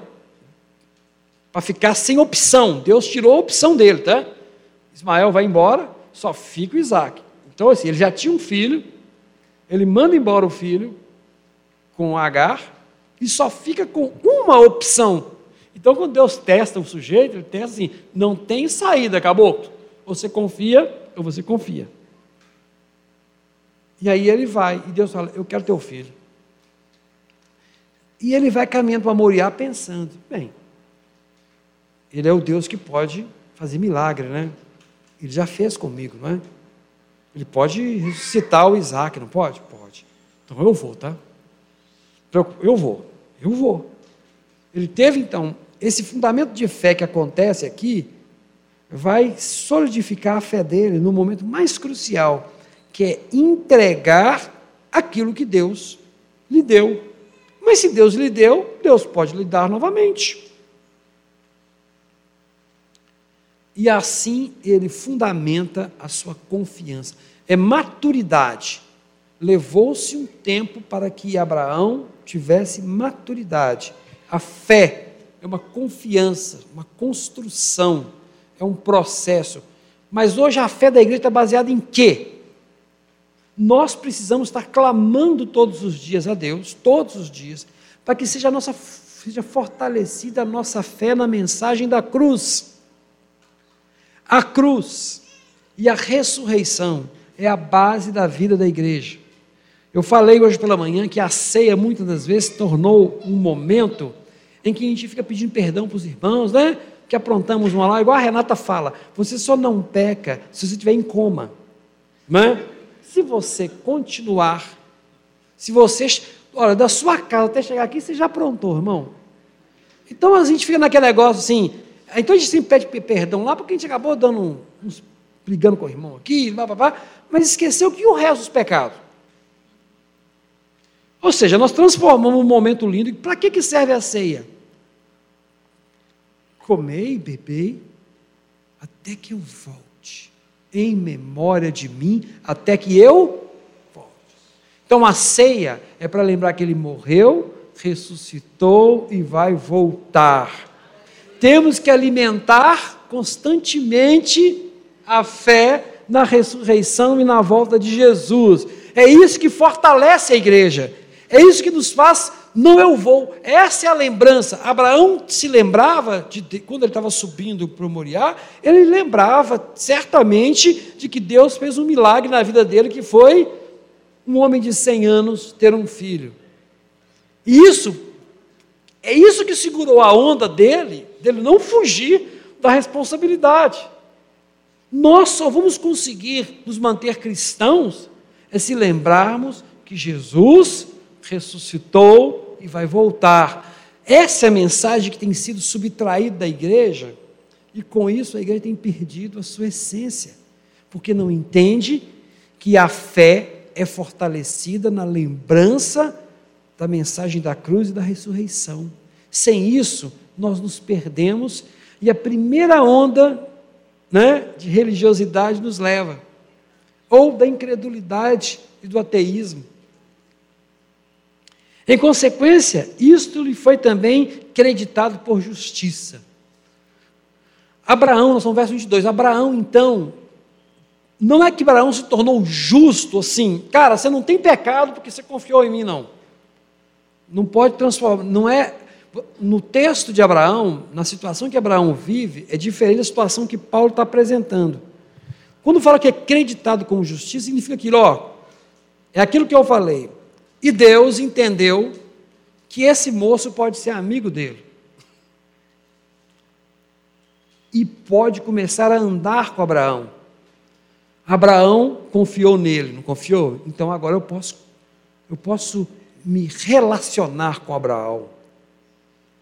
para ficar sem opção. Deus tirou a opção dele, tá? Ismael vai embora, só fica o Isaac. Então, assim, ele já tinha um filho, ele manda embora o filho, com Agar e só fica com uma opção. Então, quando Deus testa o sujeito, ele testa assim: não tem saída, caboclo. Você confia ou você confia. E aí ele vai, e Deus fala: Eu quero teu filho. E ele vai caminhando para Moriá pensando: bem, ele é o Deus que pode fazer milagre, né? Ele já fez comigo, não é? Ele pode ressuscitar o Isaac, não pode? Pode. Então eu vou, tá? Eu vou, eu vou. Ele teve então esse fundamento de fé que acontece aqui, vai solidificar a fé dele no momento mais crucial, que é entregar aquilo que Deus lhe deu. Mas se Deus lhe deu, Deus pode lhe dar novamente. E assim ele fundamenta a sua confiança. É maturidade. Levou-se um tempo para que Abraão tivesse maturidade. A fé é uma confiança, uma construção, é um processo. Mas hoje a fé da igreja está baseada em quê? Nós precisamos estar clamando todos os dias a Deus, todos os dias, para que seja, nossa, seja fortalecida a nossa fé na mensagem da cruz. A cruz e a ressurreição é a base da vida da igreja. Eu falei hoje pela manhã que a ceia muitas das vezes tornou um momento em que a gente fica pedindo perdão para os irmãos, né? Que aprontamos uma lá, igual a Renata fala, você só não peca se você estiver em coma. Né? Se você continuar, se você, olha, da sua casa até chegar aqui, você já aprontou, irmão. Então a gente fica naquele negócio assim, então a gente sempre pede perdão lá, porque a gente acabou dando uns, brigando com o irmão aqui, blá, blá, blá, mas esqueceu que o resto dos pecados. Ou seja, nós transformamos um momento lindo. Para que, que serve a ceia? comei bebei, até que eu volte, em memória de mim, até que eu volte. Então a ceia é para lembrar que ele morreu, ressuscitou e vai voltar. Temos que alimentar constantemente a fé na ressurreição e na volta de Jesus. É isso que fortalece a igreja. É isso que nos faz não eu vou. Essa é a lembrança. Abraão se lembrava, de, de quando ele estava subindo para o Moriá, ele lembrava certamente de que Deus fez um milagre na vida dele, que foi um homem de 100 anos ter um filho. E isso, é isso que segurou a onda dele, dele não fugir da responsabilidade. Nós só vamos conseguir nos manter cristãos é se lembrarmos que Jesus ressuscitou e vai voltar. Essa é a mensagem que tem sido subtraída da igreja, e com isso a igreja tem perdido a sua essência, porque não entende que a fé é fortalecida na lembrança da mensagem da cruz e da ressurreição. Sem isso, nós nos perdemos e a primeira onda né, de religiosidade nos leva, ou da incredulidade e do ateísmo. Em consequência, isto lhe foi também creditado por justiça. Abraão, nós no verso 22, Abraão então, não é que Abraão se tornou justo assim, cara, você não tem pecado porque você confiou em mim, não. Não pode transformar, não é, no texto de Abraão, na situação que Abraão vive, é diferente da situação que Paulo está apresentando. Quando fala que é creditado como justiça, significa aquilo, ó, é aquilo que eu falei, e Deus entendeu que esse moço pode ser amigo dele. E pode começar a andar com Abraão. Abraão confiou nele, não confiou? Então agora eu posso eu posso me relacionar com Abraão.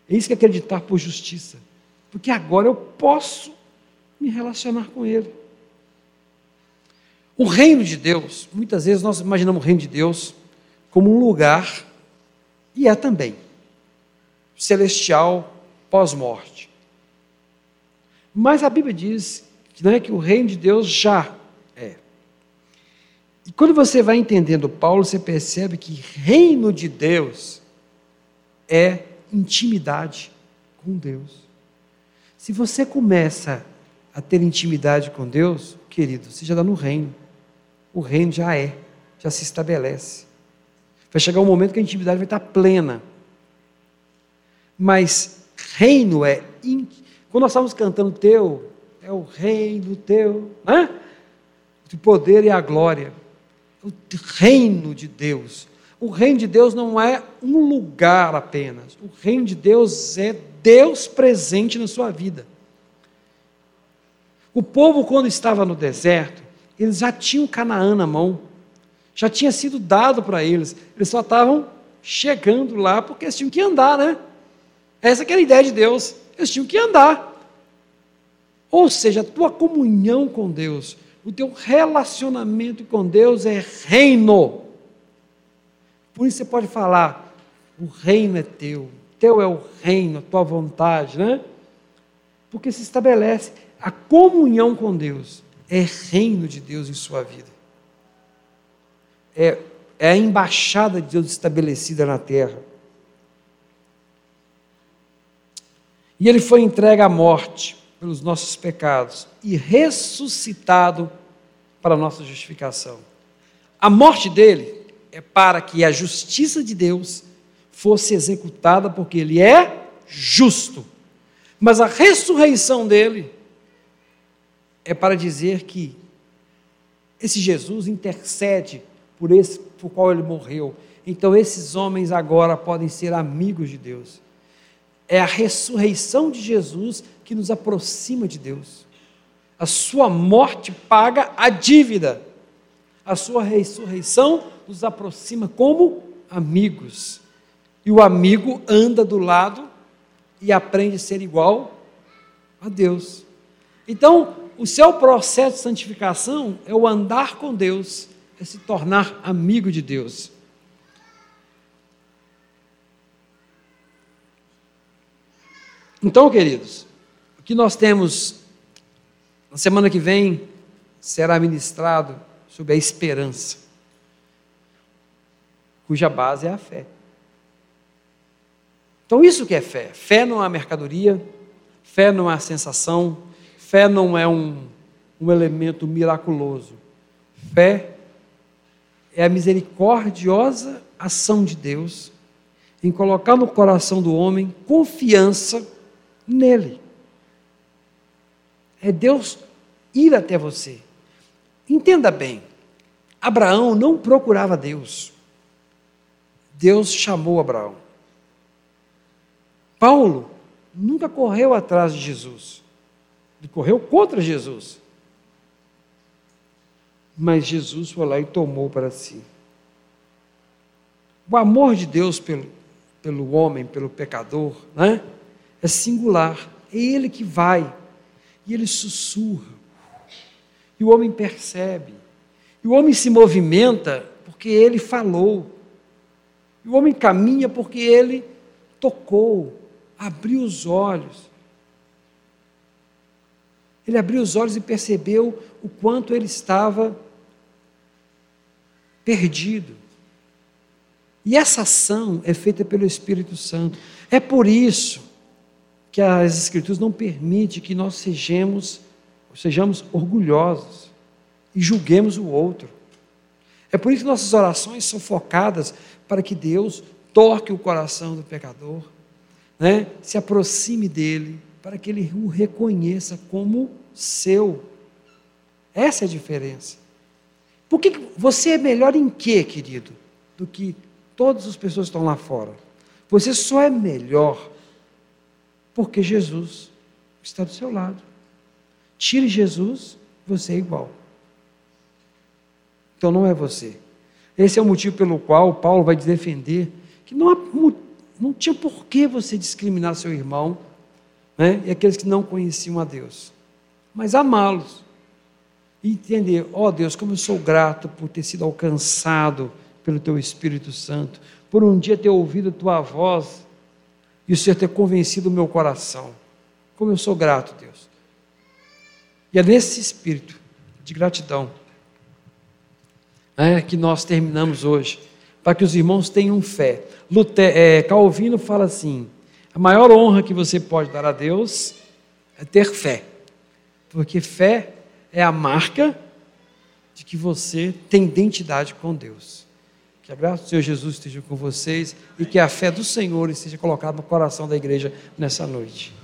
É isso que é acreditar por justiça. Porque agora eu posso me relacionar com ele. O reino de Deus, muitas vezes nós imaginamos o reino de Deus como um lugar, e é também, celestial pós-morte. Mas a Bíblia diz que, não é, que o reino de Deus já é. E quando você vai entendendo Paulo, você percebe que reino de Deus é intimidade com Deus. Se você começa a ter intimidade com Deus, querido, você já está no reino. O reino já é, já se estabelece. Vai chegar um momento que a intimidade vai estar plena. Mas reino é. Quando nós estávamos cantando teu, é o reino teu, né? O poder e a glória. O reino de Deus. O reino de Deus não é um lugar apenas. O reino de Deus é Deus presente na sua vida. O povo, quando estava no deserto, eles já tinham Canaã na mão já tinha sido dado para eles. Eles só estavam chegando lá porque eles tinham que andar, né? Essa era a ideia de Deus. Eles tinham que andar. Ou seja, a tua comunhão com Deus, o teu relacionamento com Deus é reino. Por isso você pode falar: o reino é teu, teu é o reino, a tua vontade, né? Porque se estabelece a comunhão com Deus, é reino de Deus em sua vida é, é a embaixada de Deus estabelecida na terra. E ele foi entregue à morte pelos nossos pecados e ressuscitado para a nossa justificação. A morte dele é para que a justiça de Deus fosse executada, porque ele é justo. Mas a ressurreição dele é para dizer que esse Jesus intercede por esse por qual ele morreu. Então esses homens agora podem ser amigos de Deus. É a ressurreição de Jesus que nos aproxima de Deus. A sua morte paga a dívida. A sua ressurreição nos aproxima como amigos. E o amigo anda do lado e aprende a ser igual a Deus. Então, o seu processo de santificação é o andar com Deus é se tornar amigo de Deus. Então, queridos, que nós temos, na semana que vem, será ministrado sobre a esperança, cuja base é a fé. Então, isso que é fé. Fé não é mercadoria, fé não é sensação, fé não é um, um elemento miraculoso. Fé é a misericordiosa ação de Deus em colocar no coração do homem confiança nele. É Deus ir até você. Entenda bem, Abraão não procurava Deus. Deus chamou Abraão. Paulo nunca correu atrás de Jesus. Ele correu contra Jesus. Mas Jesus foi lá e tomou para si. O amor de Deus pelo, pelo homem, pelo pecador, né? é singular. É Ele que vai. E Ele sussurra. E o homem percebe. E o homem se movimenta porque Ele falou. E o homem caminha porque Ele tocou, abriu os olhos. Ele abriu os olhos e percebeu o quanto ele estava perdido. E essa ação é feita pelo Espírito Santo. É por isso que as Escrituras não permitem que nós sejamos, sejamos orgulhosos e julguemos o outro. É por isso que nossas orações são focadas para que Deus toque o coração do pecador, né? se aproxime dele, para que ele o reconheça como seu. Essa é a diferença. Porque você é melhor em quê, querido, do que Todas as pessoas estão lá fora. Você só é melhor porque Jesus está do seu lado. Tire Jesus, você é igual. Então não é você. Esse é o motivo pelo qual Paulo vai defender que não, há, não tinha por que você discriminar seu irmão né, e aqueles que não conheciam a Deus, mas amá-los entender: ó oh Deus, como eu sou grato por ter sido alcançado pelo teu Espírito Santo, por um dia ter ouvido a tua voz e o Senhor ter convencido o meu coração. Como eu sou grato, Deus. E é nesse espírito de gratidão é, que nós terminamos hoje, para que os irmãos tenham fé. É, Calvino fala assim: a maior honra que você pode dar a Deus é ter fé, porque fé é a marca de que você tem identidade com Deus. Que a graça do Senhor Jesus esteja com vocês e que a fé do Senhor esteja colocada no coração da igreja nessa noite.